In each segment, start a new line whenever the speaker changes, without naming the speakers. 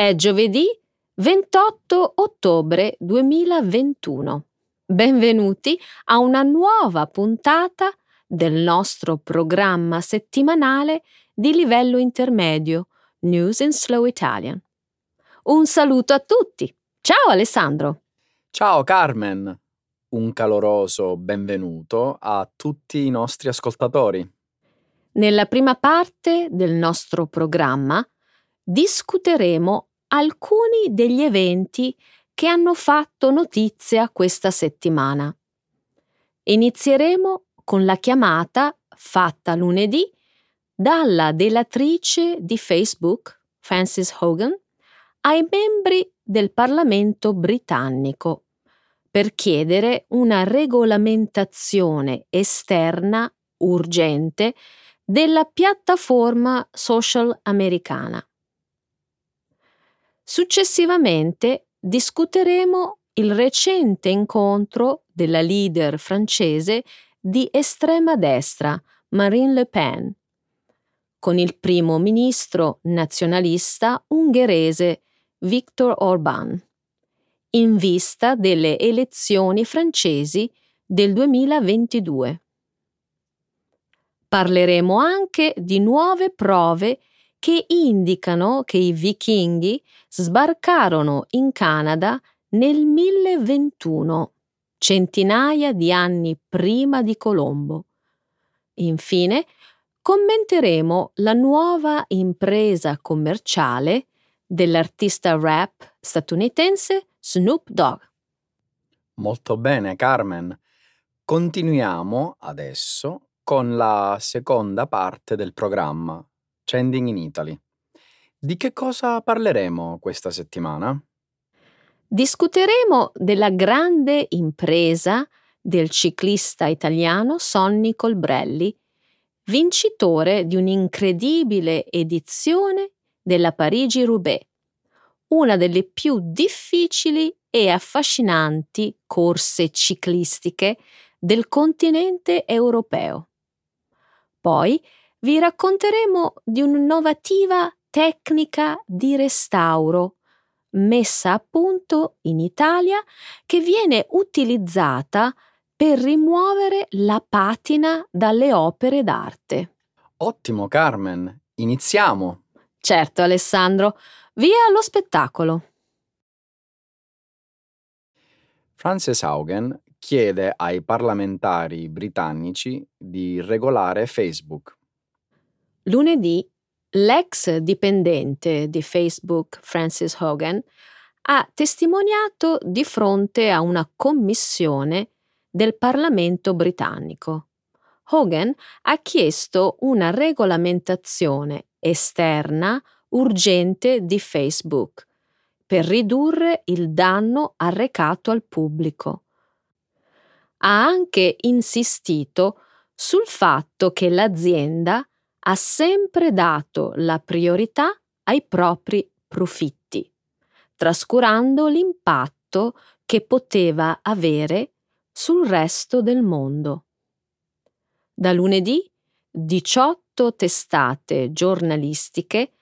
È giovedì 28 ottobre 2021. Benvenuti a una nuova puntata del nostro programma settimanale di livello intermedio News in Slow Italian. Un saluto a tutti. Ciao Alessandro.
Ciao Carmen. Un caloroso benvenuto a tutti i nostri ascoltatori.
Nella prima parte del nostro programma discuteremo alcuni degli eventi che hanno fatto notizia questa settimana. Inizieremo con la chiamata fatta lunedì dalla delatrice di Facebook, Frances Hogan, ai membri del Parlamento britannico per chiedere una regolamentazione esterna urgente della piattaforma social americana. Successivamente discuteremo il recente incontro della leader francese di estrema destra, Marine Le Pen, con il primo ministro nazionalista ungherese Viktor Orbán, in vista delle elezioni francesi del 2022. Parleremo anche di nuove prove che indicano che i vichinghi sbarcarono in Canada nel 1021, centinaia di anni prima di Colombo. Infine, commenteremo la nuova impresa commerciale dell'artista rap statunitense Snoop Dogg.
Molto bene, Carmen. Continuiamo adesso con la seconda parte del programma, Trending in Italy. Di che cosa parleremo questa settimana?
Discuteremo della grande impresa del ciclista italiano Sonny Colbrelli, vincitore di un'incredibile edizione della Parigi-Roubaix, una delle più difficili e affascinanti corse ciclistiche del continente europeo. Poi vi racconteremo di un'innovativa tecnica di restauro messa a punto in Italia che viene utilizzata per rimuovere la patina dalle opere d'arte.
Ottimo Carmen, iniziamo.
Certo Alessandro, via allo spettacolo.
Frances Haugen chiede ai parlamentari britannici di regolare Facebook.
Lunedì l'ex dipendente di Facebook Frances Hogan ha testimoniato di fronte a una commissione del Parlamento britannico. Hogan ha chiesto una regolamentazione esterna urgente di Facebook per ridurre il danno arrecato al pubblico. Ha anche insistito sul fatto che l'azienda ha sempre dato la priorità ai propri profitti, trascurando l'impatto che poteva avere sul resto del mondo. Da lunedì 18 testate giornalistiche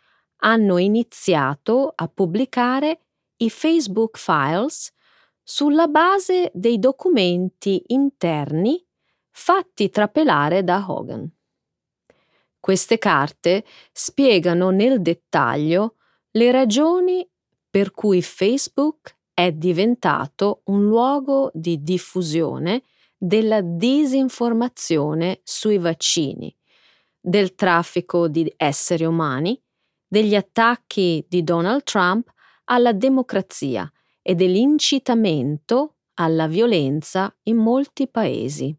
hanno iniziato a pubblicare i Facebook Files sulla base dei documenti interni fatti trapelare da Hogan. Queste carte spiegano nel dettaglio le ragioni per cui Facebook è diventato un luogo di diffusione della disinformazione sui vaccini, del traffico di esseri umani, degli attacchi di Donald Trump alla democrazia e dell'incitamento alla violenza in molti paesi.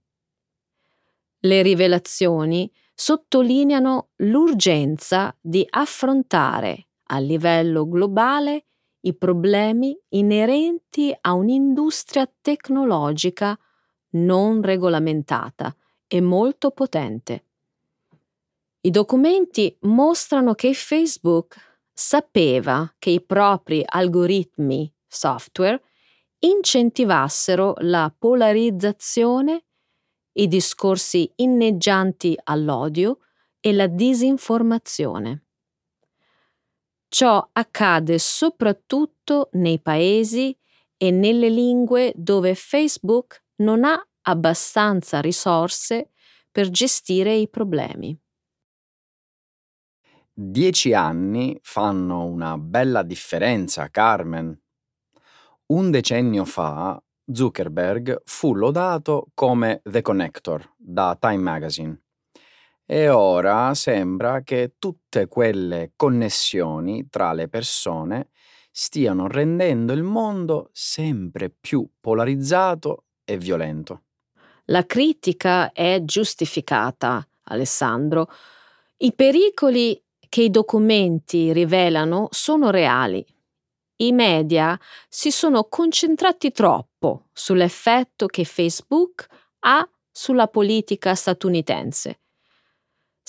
Le rivelazioni sottolineano l'urgenza di affrontare a livello globale i problemi inerenti a un'industria tecnologica non regolamentata e molto potente. I documenti mostrano che Facebook sapeva che i propri algoritmi software incentivassero la polarizzazione i discorsi inneggianti all'odio e la disinformazione. Ciò accade soprattutto nei paesi e nelle lingue dove Facebook non ha abbastanza risorse per gestire i problemi.
Dieci anni fanno una bella differenza, Carmen. Un decennio fa Zuckerberg fu lodato come The Connector da Time Magazine e ora sembra che tutte quelle connessioni tra le persone stiano rendendo il mondo sempre più polarizzato e violento.
La critica è giustificata, Alessandro. I pericoli che i documenti rivelano sono reali. I media si sono concentrati troppo sull'effetto che Facebook ha sulla politica statunitense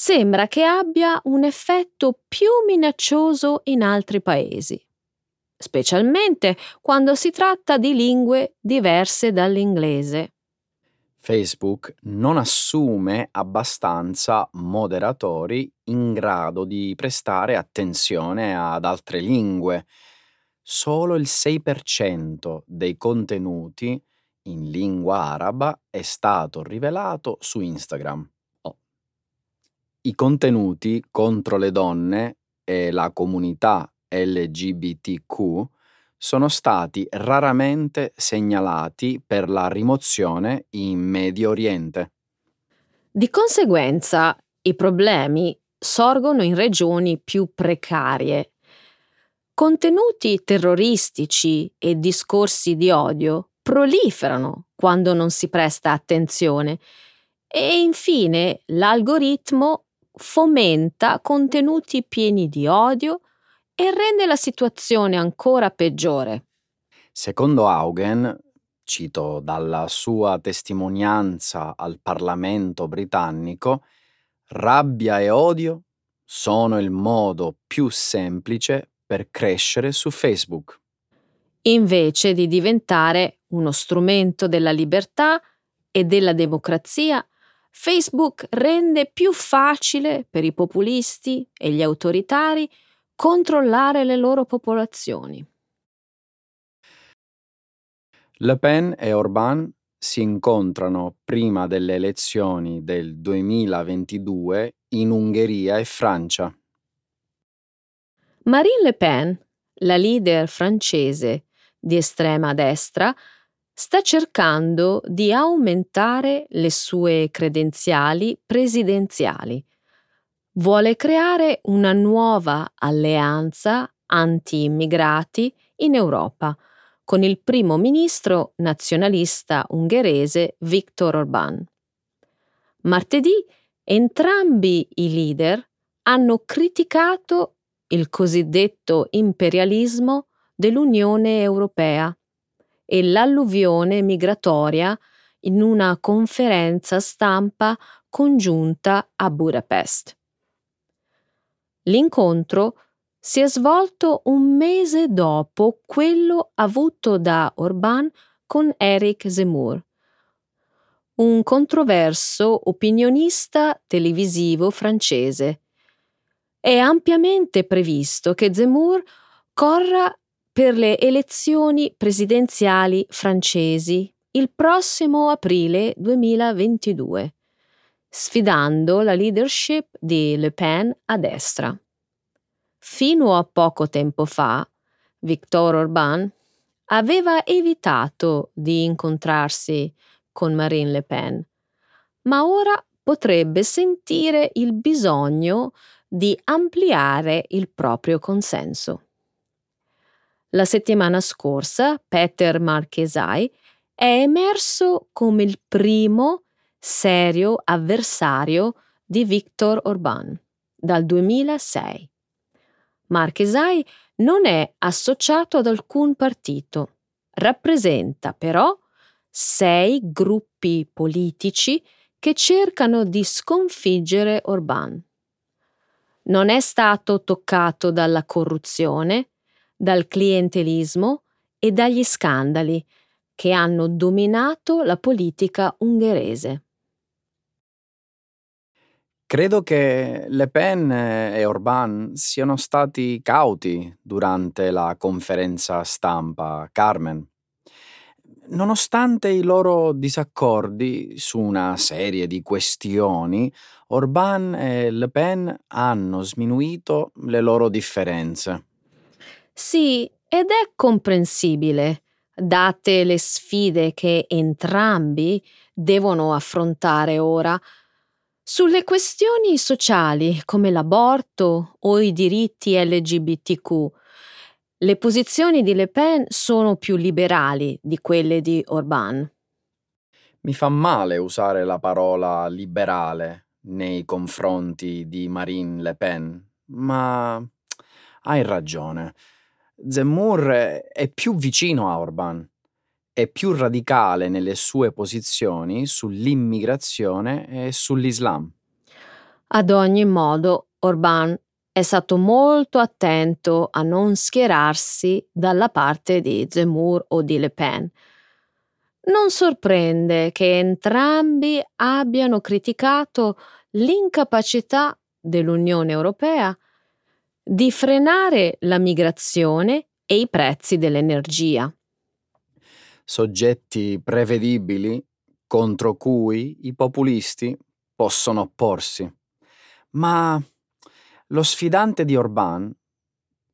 sembra che abbia un effetto più minaccioso in altri paesi, specialmente quando si tratta di lingue diverse dall'inglese.
Facebook non assume abbastanza moderatori in grado di prestare attenzione ad altre lingue. Solo il 6% dei contenuti in lingua araba è stato rivelato su Instagram. I contenuti contro le donne e la comunità LGBTQ sono stati raramente segnalati per la rimozione in Medio Oriente.
Di conseguenza, i problemi sorgono in regioni più precarie. Contenuti terroristici e discorsi di odio proliferano quando non si presta attenzione e infine l'algoritmo fomenta contenuti pieni di odio e rende la situazione ancora peggiore.
Secondo Augen, cito dalla sua testimonianza al Parlamento britannico, rabbia e odio sono il modo più semplice per crescere su Facebook.
Invece di diventare uno strumento della libertà e della democrazia, Facebook rende più facile per i populisti e gli autoritari controllare le loro popolazioni.
Le Pen e Orbán si incontrano prima delle elezioni del 2022 in Ungheria e Francia.
Marine Le Pen, la leader francese di estrema destra, sta cercando di aumentare le sue credenziali presidenziali. Vuole creare una nuova alleanza anti-immigrati in Europa con il primo ministro nazionalista ungherese Viktor Orbán. Martedì entrambi i leader hanno criticato il cosiddetto imperialismo dell'Unione Europea e l'alluvione migratoria in una conferenza stampa congiunta a Budapest. L'incontro si è svolto un mese dopo quello avuto da Orbán con Eric Zemmour, un controverso opinionista televisivo francese. È ampiamente previsto che Zemmour corra per le elezioni presidenziali francesi il prossimo aprile 2022, sfidando la leadership di Le Pen a destra. Fino a poco tempo fa, Victor Orbán aveva evitato di incontrarsi con Marine Le Pen, ma ora potrebbe sentire il bisogno di ampliare il proprio consenso. La settimana scorsa Peter Marchesai è emerso come il primo serio avversario di Viktor Orbán dal 2006. Marchesai non è associato ad alcun partito, rappresenta però sei gruppi politici che cercano di sconfiggere Orbán. Non è stato toccato dalla corruzione, dal clientelismo e dagli scandali che hanno dominato la politica ungherese.
Credo che Le Pen e Orban siano stati cauti durante la conferenza stampa, Carmen. Nonostante i loro disaccordi su una serie di questioni, Orban e Le Pen hanno sminuito le loro differenze.
Sì, ed è comprensibile, date le sfide che entrambi devono affrontare ora. Sulle questioni sociali come l'aborto o i diritti LGBTQ, le posizioni di Le Pen sono più liberali di quelle di Orban.
Mi fa male usare la parola liberale nei confronti di Marine Le Pen, ma hai ragione. Zemmour è più vicino a Orban, è più radicale nelle sue posizioni sull'immigrazione e sull'Islam.
Ad ogni modo, Orban è stato molto attento a non schierarsi dalla parte di Zemmour o di Le Pen. Non sorprende che entrambi abbiano criticato l'incapacità dell'Unione Europea di frenare la migrazione e i prezzi dell'energia.
Soggetti prevedibili contro cui i populisti possono opporsi. Ma lo sfidante di Orban,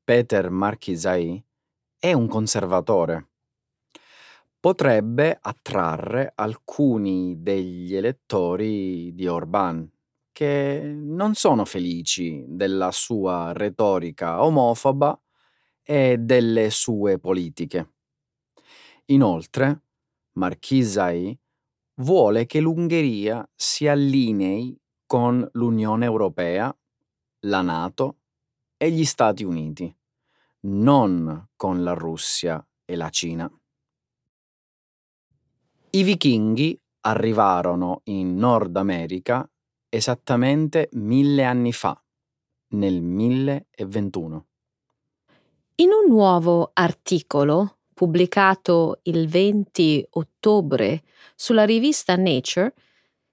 Peter Markizai, è un conservatore. Potrebbe attrarre alcuni degli elettori di Orban che non sono felici della sua retorica omofoba e delle sue politiche. Inoltre, Markizai vuole che l'Ungheria si allinei con l'Unione Europea la Nato e gli Stati Uniti, non con la Russia e la Cina. I vichinghi arrivarono in Nord America esattamente mille anni fa, nel 1021.
In un nuovo articolo pubblicato il 20 ottobre sulla rivista Nature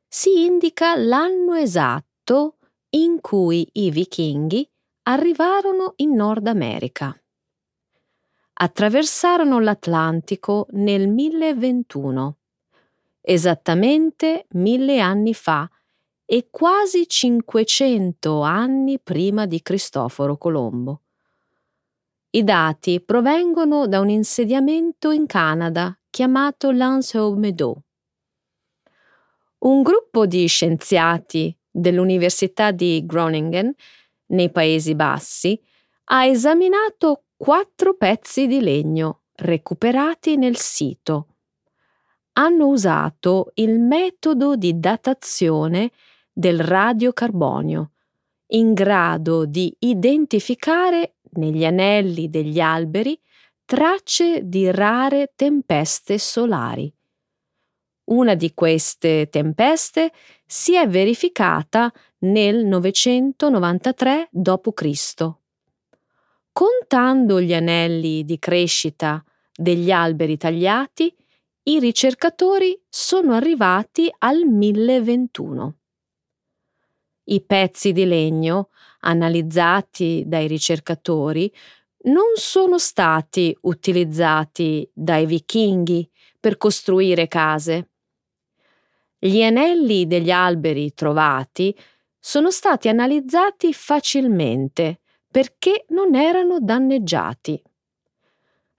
si indica l'anno esatto in cui i vichinghi arrivarono in Nord America. Attraversarono l'Atlantico nel 1021, esattamente mille anni fa e quasi 500 anni prima di Cristoforo Colombo. I dati provengono da un insediamento in Canada chiamato Lanse-au-Meadow. Un gruppo di scienziati dell'Università di Groningen, nei Paesi Bassi, ha esaminato quattro pezzi di legno recuperati nel sito. Hanno usato il metodo di datazione del radiocarbonio, in grado di identificare negli anelli degli alberi tracce di rare tempeste solari. Una di queste tempeste si è verificata nel 993 d.C. Contando gli anelli di crescita degli alberi tagliati, i ricercatori sono arrivati al 1021. I pezzi di legno, analizzati dai ricercatori, non sono stati utilizzati dai vichinghi per costruire case. Gli anelli degli alberi trovati sono stati analizzati facilmente perché non erano danneggiati.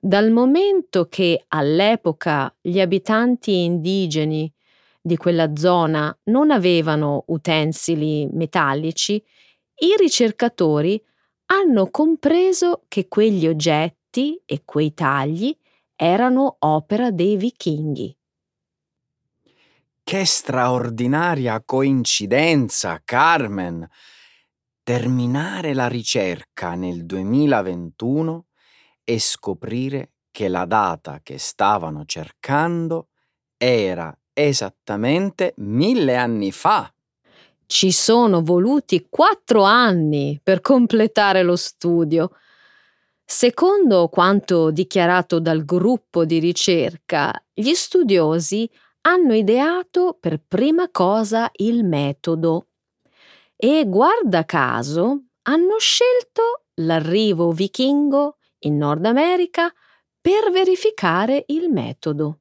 Dal momento che all'epoca gli abitanti indigeni di quella zona non avevano utensili metallici, i ricercatori hanno compreso che quegli oggetti e quei tagli erano opera dei vichinghi.
Che straordinaria coincidenza, Carmen! Terminare la ricerca nel 2021 e scoprire che la data che stavano cercando era esattamente mille anni fa.
Ci sono voluti quattro anni per completare lo studio. Secondo quanto dichiarato dal gruppo di ricerca, gli studiosi hanno ideato per prima cosa il metodo. e guarda caso hanno scelto l'arrivo vichingo in Nord America per verificare il metodo.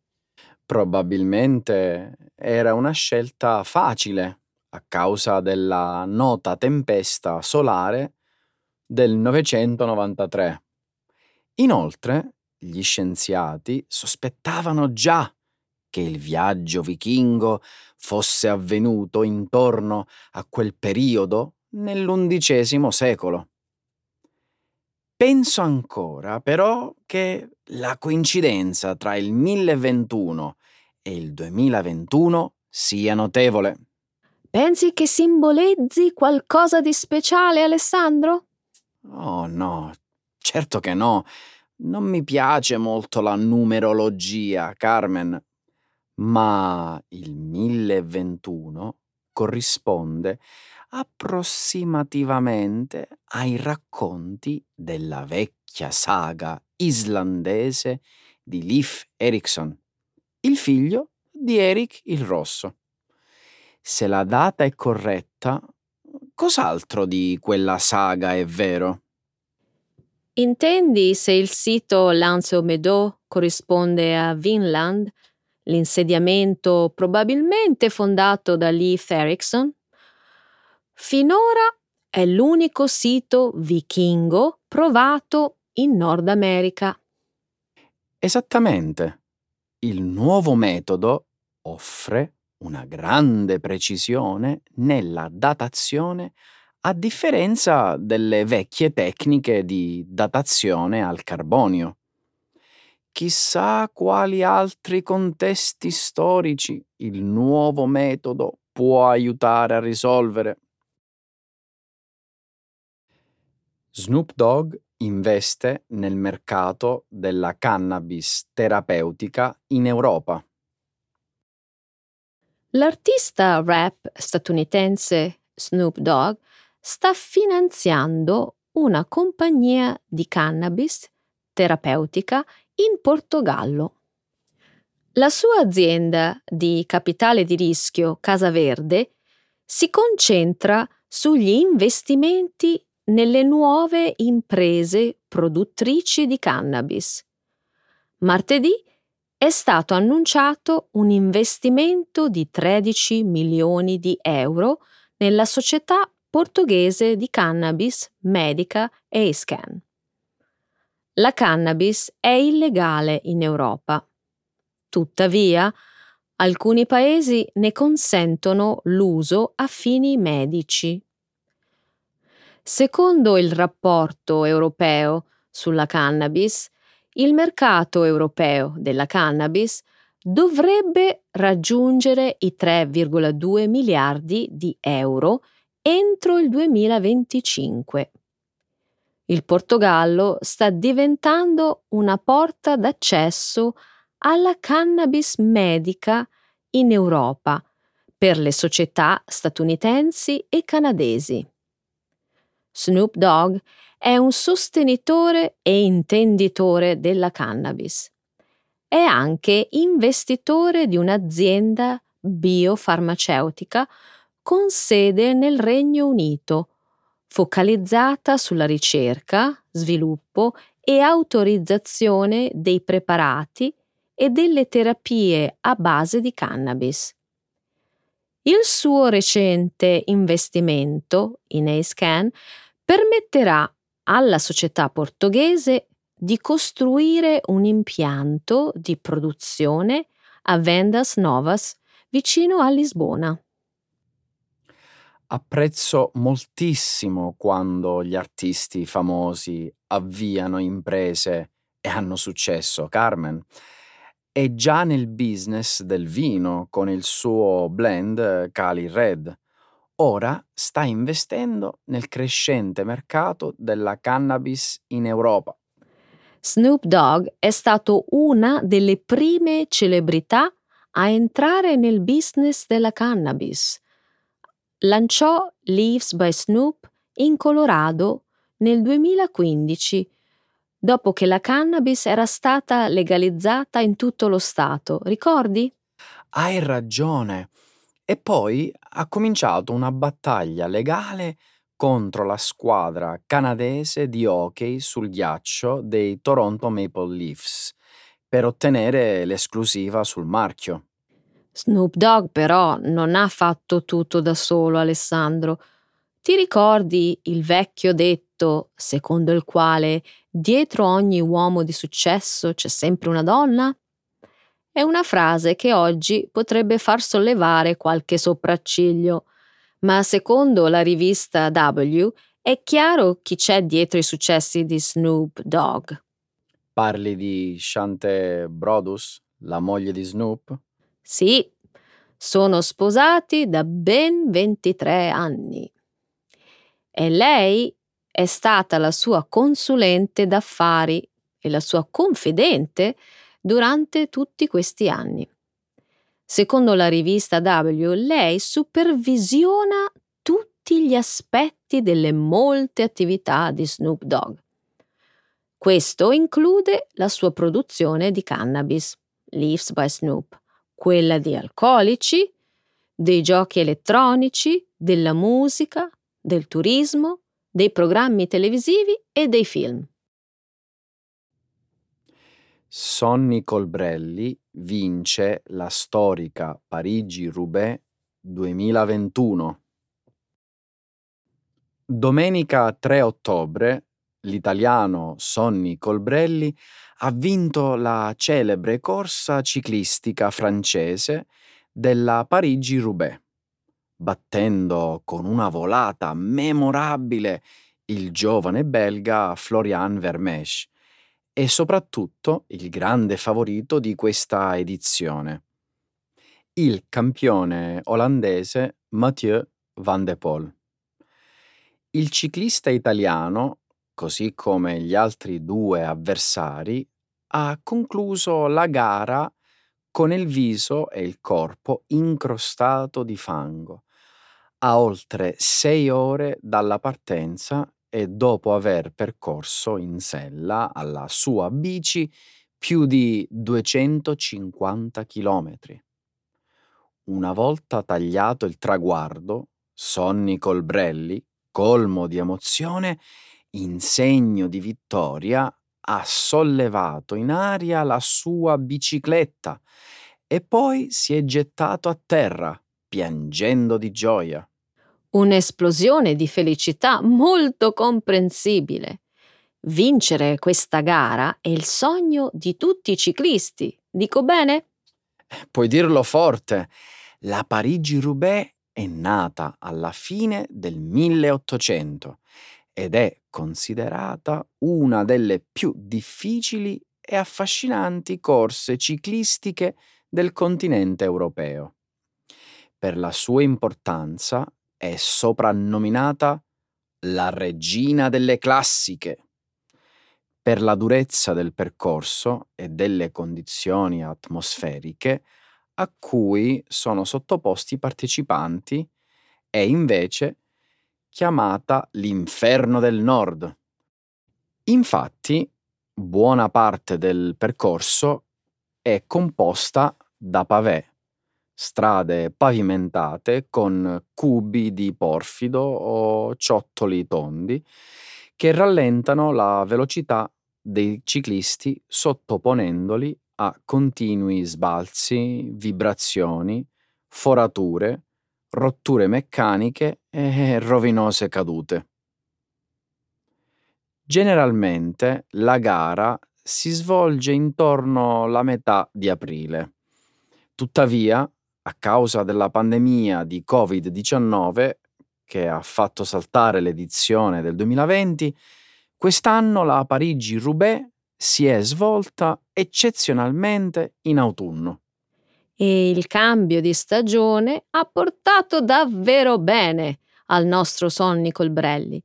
Probabilmente era una scelta facile a causa della nota tempesta solare del 993. Inoltre, gli scienziati sospettavano già che il viaggio vichingo fosse avvenuto intorno a quel periodo nell'undicesimo secolo. Penso ancora, però, che la coincidenza tra il 1021 e il 2021 sia notevole.
Pensi che simboleggi qualcosa di speciale, Alessandro?
Oh no, certo che no. Non mi piace molto la numerologia, Carmen ma il 1021 corrisponde approssimativamente ai racconti della vecchia saga islandese di Leif Erikson, il figlio di Erik il Rosso. Se la data è corretta, cos'altro di quella saga è vero?
Intendi se il sito Lanzo corrisponde a Vinland l'insediamento probabilmente fondato da Leif Erikson, finora è l'unico sito vichingo provato in Nord America.
Esattamente. Il nuovo metodo offre una grande precisione nella datazione a differenza delle vecchie tecniche di datazione al carbonio. Chissà quali altri contesti storici il nuovo metodo può aiutare a risolvere. Snoop Dogg investe nel mercato della cannabis terapeutica in Europa.
L'artista rap statunitense Snoop Dogg sta finanziando una compagnia di cannabis terapeutica in Portogallo. La sua azienda di capitale di rischio Casa Verde si concentra sugli investimenti nelle nuove imprese produttrici di cannabis. Martedì è stato annunciato un investimento di 13 milioni di euro nella società portoghese di cannabis medica Ascan. La cannabis è illegale in Europa. Tuttavia, alcuni paesi ne consentono l'uso a fini medici. Secondo il rapporto europeo sulla cannabis, il mercato europeo della cannabis dovrebbe raggiungere i 3,2 miliardi di euro entro il 2025 il Portogallo sta diventando una porta d'accesso alla cannabis medica in Europa per le società statunitensi e canadesi. Snoop Dogg è un sostenitore e intenditore della cannabis. È anche investitore di un'azienda biofarmaceutica con sede nel Regno Unito, focalizzata sulla ricerca, sviluppo e autorizzazione dei preparati e delle terapie a base di cannabis. Il suo recente investimento in ASCAN permetterà alla società portoghese di costruire un impianto di produzione a Vendas Novas vicino a Lisbona
apprezzo moltissimo quando gli artisti famosi avviano imprese e hanno successo. Carmen è già nel business del vino con il suo blend Cali Red. Ora sta investendo nel crescente mercato della cannabis in Europa.
Snoop Dogg è stato una delle prime celebrità a entrare nel business della cannabis lanciò Leaves by Snoop in Colorado nel 2015, dopo che la cannabis era stata legalizzata in tutto lo stato, ricordi?
Hai ragione. E poi ha cominciato una battaglia legale contro la squadra canadese di hockey sul ghiaccio dei Toronto Maple Leafs per ottenere l'esclusiva sul marchio.
Snoop Dogg però non ha fatto tutto da solo, Alessandro. Ti ricordi il vecchio detto secondo il quale dietro ogni uomo di successo c'è sempre una donna? È una frase che oggi potrebbe far sollevare qualche sopracciglio, ma secondo la rivista W è chiaro chi c'è dietro i successi di Snoop Dogg.
Parli di Shante Brodus, la moglie di Snoop?
Sì, sono sposati da ben 23 anni. E lei è stata la sua consulente d'affari e la sua confidente durante tutti questi anni. Secondo la rivista W, lei supervisiona tutti gli aspetti delle molte attività di Snoop Dogg. Questo include la sua produzione di cannabis, Leaves by Snoop, quella di alcolici, dei giochi elettronici, della musica, del turismo, dei programmi televisivi e dei film.
Sonny Colbrelli vince la storica Parigi-Roubaix 2021. Domenica 3 ottobre l'italiano Sonny Colbrelli ha vinto la celebre corsa ciclistica francese della Parigi-Roubaix, battendo con una volata memorabile il giovane belga Florian Vermeersch e soprattutto il grande favorito di questa edizione, il campione olandese Mathieu Van de Poel. Il ciclista italiano così come gli altri due avversari, ha concluso la gara con il viso e il corpo incrostato di fango, a oltre sei ore dalla partenza e dopo aver percorso in sella alla sua bici più di 250 chilometri. Una volta tagliato il traguardo, Sonny Colbrelli, colmo di emozione, in segno di vittoria, ha sollevato in aria la sua bicicletta e poi si è gettato a terra, piangendo di gioia.
Un'esplosione di felicità molto comprensibile. Vincere questa gara è il sogno di tutti i ciclisti, dico bene?
Puoi dirlo forte. La Parigi-Roubaix è nata alla fine del 1800 ed è considerata una delle più difficili e affascinanti corse ciclistiche del continente europeo. Per la sua importanza è soprannominata la regina delle classiche. Per la durezza del percorso e delle condizioni atmosferiche a cui sono sottoposti i partecipanti, è invece chiamata l'Inferno del Nord. Infatti, buona parte del percorso è composta da pavè, strade pavimentate con cubi di porfido o ciottoli tondi che rallentano la velocità dei ciclisti sottoponendoli a continui sbalzi, vibrazioni, forature, rotture meccaniche e rovinose cadute. Generalmente la gara si svolge intorno alla metà di aprile. Tuttavia, a causa della pandemia di Covid-19, che ha fatto saltare l'edizione del 2020, quest'anno la Parigi-Roubaix si è svolta eccezionalmente in autunno.
E il cambio di stagione ha portato davvero bene al nostro Sonny Colbrelli,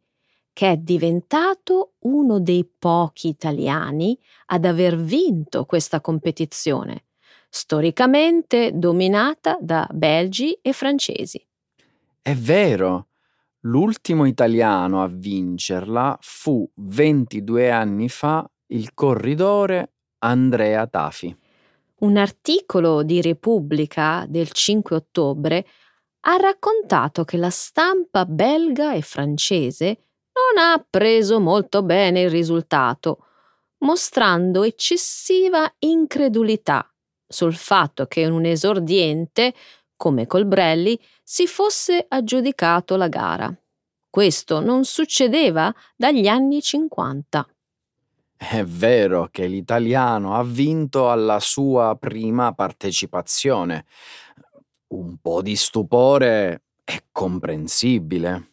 che è diventato uno dei pochi italiani ad aver vinto questa competizione, storicamente dominata da belgi e francesi.
È vero, l'ultimo italiano a vincerla fu 22 anni fa il corridore Andrea Tafi.
Un articolo di Repubblica del 5 ottobre ha raccontato che la stampa belga e francese non ha preso molto bene il risultato, mostrando eccessiva incredulità sul fatto che un esordiente, come Colbrelli, si fosse aggiudicato la gara. Questo non succedeva dagli anni 50.
È vero che l'italiano ha vinto alla sua prima partecipazione. Un po' di stupore è comprensibile.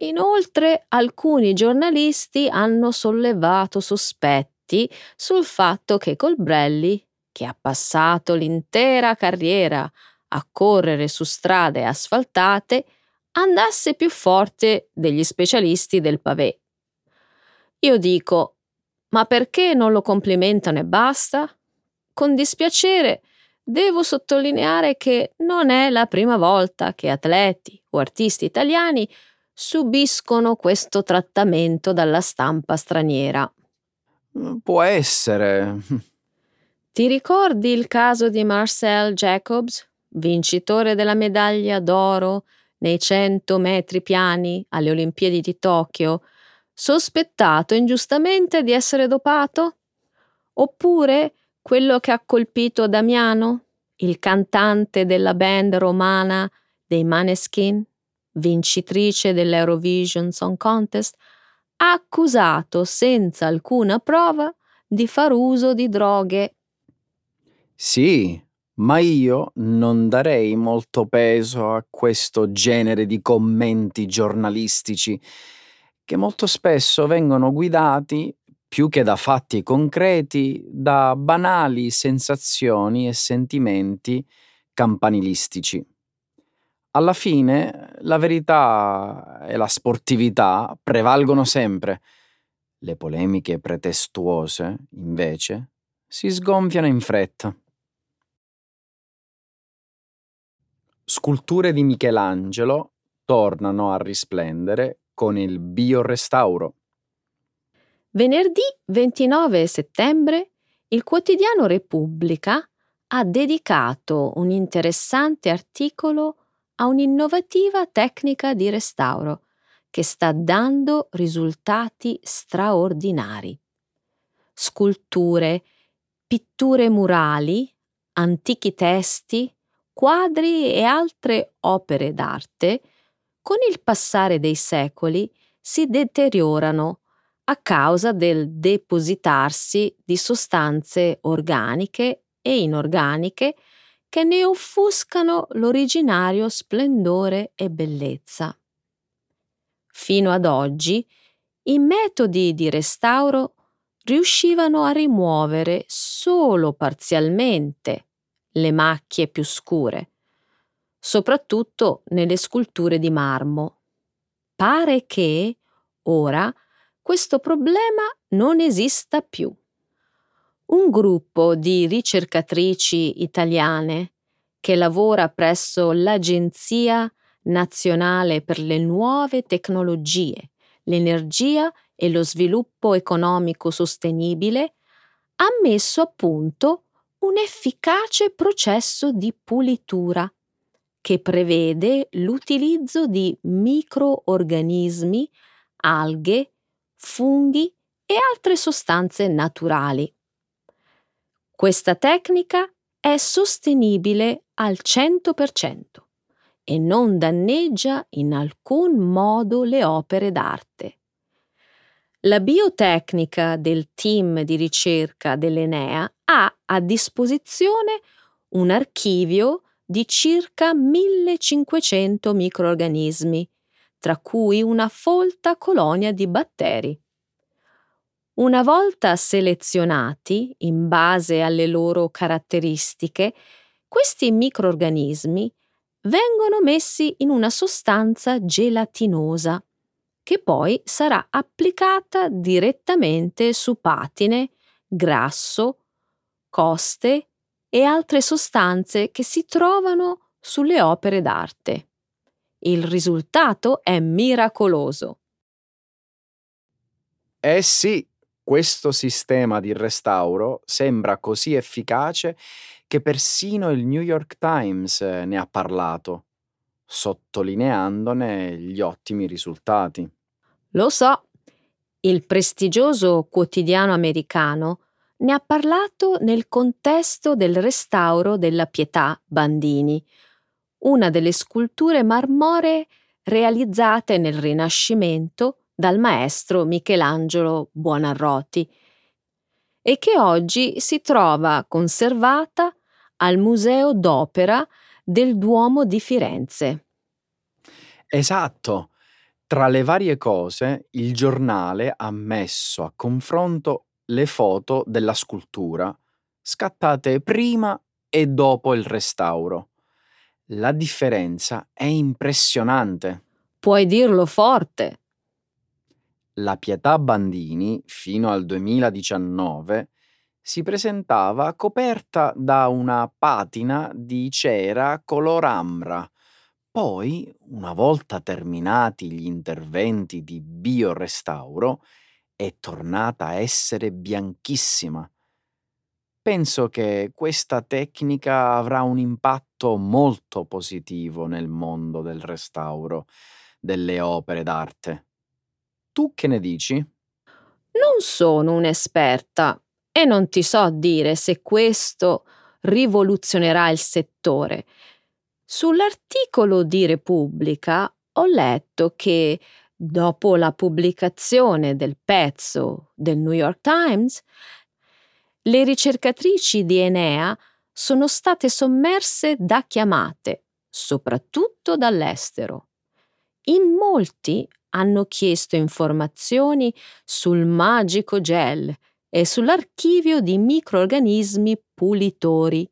Inoltre alcuni giornalisti hanno sollevato sospetti sul fatto che Colbrelli, che ha passato l'intera carriera a correre su strade asfaltate, andasse più forte degli specialisti del pavé. Io dico, ma perché non lo complimentano e basta? Con dispiacere devo sottolineare che non è la prima volta che atleti o artisti italiani subiscono questo trattamento dalla stampa straniera.
Può essere.
Ti ricordi il caso di Marcel Jacobs, vincitore della medaglia d'oro nei 100 metri piani alle Olimpiadi di Tokyo, sospettato ingiustamente di essere dopato? Oppure quello che ha colpito Damiano, il cantante della band romana dei Maneskin, vincitrice dell'Eurovision Song Contest, accusato senza alcuna prova di far uso di droghe.
Sì, ma io non darei molto peso a questo genere di commenti giornalistici che molto spesso vengono guidati, più che da fatti concreti, da banali sensazioni e sentimenti campanilistici. Alla fine la verità e la sportività prevalgono sempre. Le polemiche pretestuose, invece, si sgonfiano in fretta. Sculture di Michelangelo tornano a risplendere con il biorestauro.
Venerdì 29 settembre il quotidiano Repubblica ha dedicato un interessante articolo a un'innovativa tecnica di restauro che sta dando risultati straordinari. Sculture, pitture murali, antichi testi, quadri e altre opere d'arte con il passare dei secoli si deteriorano a causa del depositarsi di sostanze organiche e inorganiche che ne offuscano l'originario splendore e bellezza. Fino ad oggi i metodi di restauro riuscivano a rimuovere solo parzialmente le macchie più scure, soprattutto nelle sculture di marmo. Pare che, ora, questo problema non esista più. Un gruppo di ricercatrici italiane che lavora presso l'Agenzia nazionale per le nuove tecnologie, l'energia e lo sviluppo economico sostenibile ha messo a punto un efficace processo di pulitura che prevede l'utilizzo di microorganismi, alghe, funghi e altre sostanze naturali. Questa tecnica è sostenibile al 100% e non danneggia in alcun modo le opere d'arte. La biotecnica del team di ricerca dell'Enea ha a disposizione un archivio di circa 1500 microorganismi, tra cui una folta colonia di batteri. Una volta selezionati in base alle loro caratteristiche, questi microorganismi vengono messi in una sostanza gelatinosa che poi sarà applicata direttamente su patine, grasso, coste e altre sostanze che si trovano sulle opere d'arte. Il risultato è miracoloso.
Eh sì, questo sistema di restauro sembra così efficace che persino il New York Times ne ha parlato. sottolineandone gli ottimi risultati.
Lo so, il prestigioso quotidiano americano ne ha parlato nel contesto del restauro della Pietà Bandini, una delle sculture marmoree realizzate nel Rinascimento dal maestro Michelangelo Buonarroti e che oggi si trova conservata al Museo d'Opera del Duomo di Firenze.
Esatto. Tra le varie cose, il giornale ha messo a confronto le foto della scultura scattate prima e dopo il restauro. La differenza è impressionante.
Puoi dirlo forte.
La Pietà Bandini, fino al 2019, si presentava coperta da una patina di cera color ambra. Poi, una volta terminati gli interventi di biorestauro, è tornata a essere bianchissima. Penso che questa tecnica avrà un impatto molto positivo nel mondo del restauro delle opere d'arte. Tu che ne dici?
Non sono un'esperta e non ti so dire se questo rivoluzionerà il settore. Sull'articolo di Repubblica ho letto che dopo la pubblicazione del pezzo del New York Times, le ricercatrici di Enea sono state sommerse da chiamate, soprattutto dall'estero. In molti hanno chiesto informazioni sul magico gel e sull'archivio di microorganismi pulitori.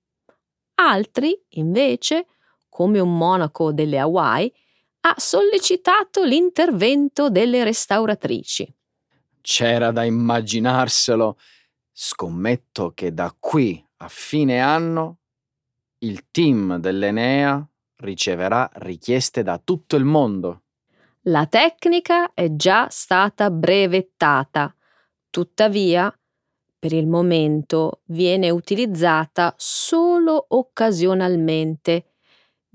Altri, invece, come un monaco delle Hawaii, ha sollecitato l'intervento delle restauratrici.
C'era da immaginarselo. Scommetto che da qui a fine anno il team dell'Enea riceverà richieste da tutto il mondo.
La tecnica è già stata brevettata, tuttavia per il momento viene utilizzata solo occasionalmente,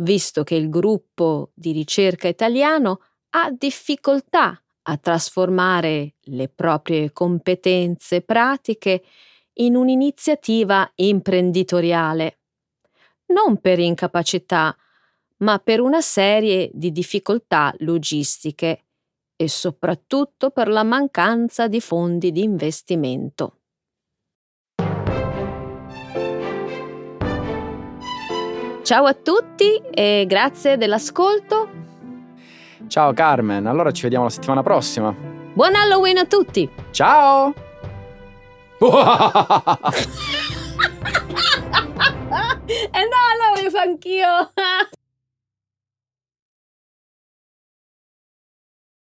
visto che il gruppo di ricerca italiano ha difficoltà a trasformare le proprie competenze pratiche in un'iniziativa imprenditoriale, non per incapacità, ma per una serie di difficoltà logistiche e soprattutto per la mancanza di fondi di investimento. Ciao a tutti e grazie dell'ascolto.
Ciao Carmen, allora ci vediamo la settimana prossima.
Buon Halloween a tutti!
Ciao!
e no, lo voglio fare anch'io!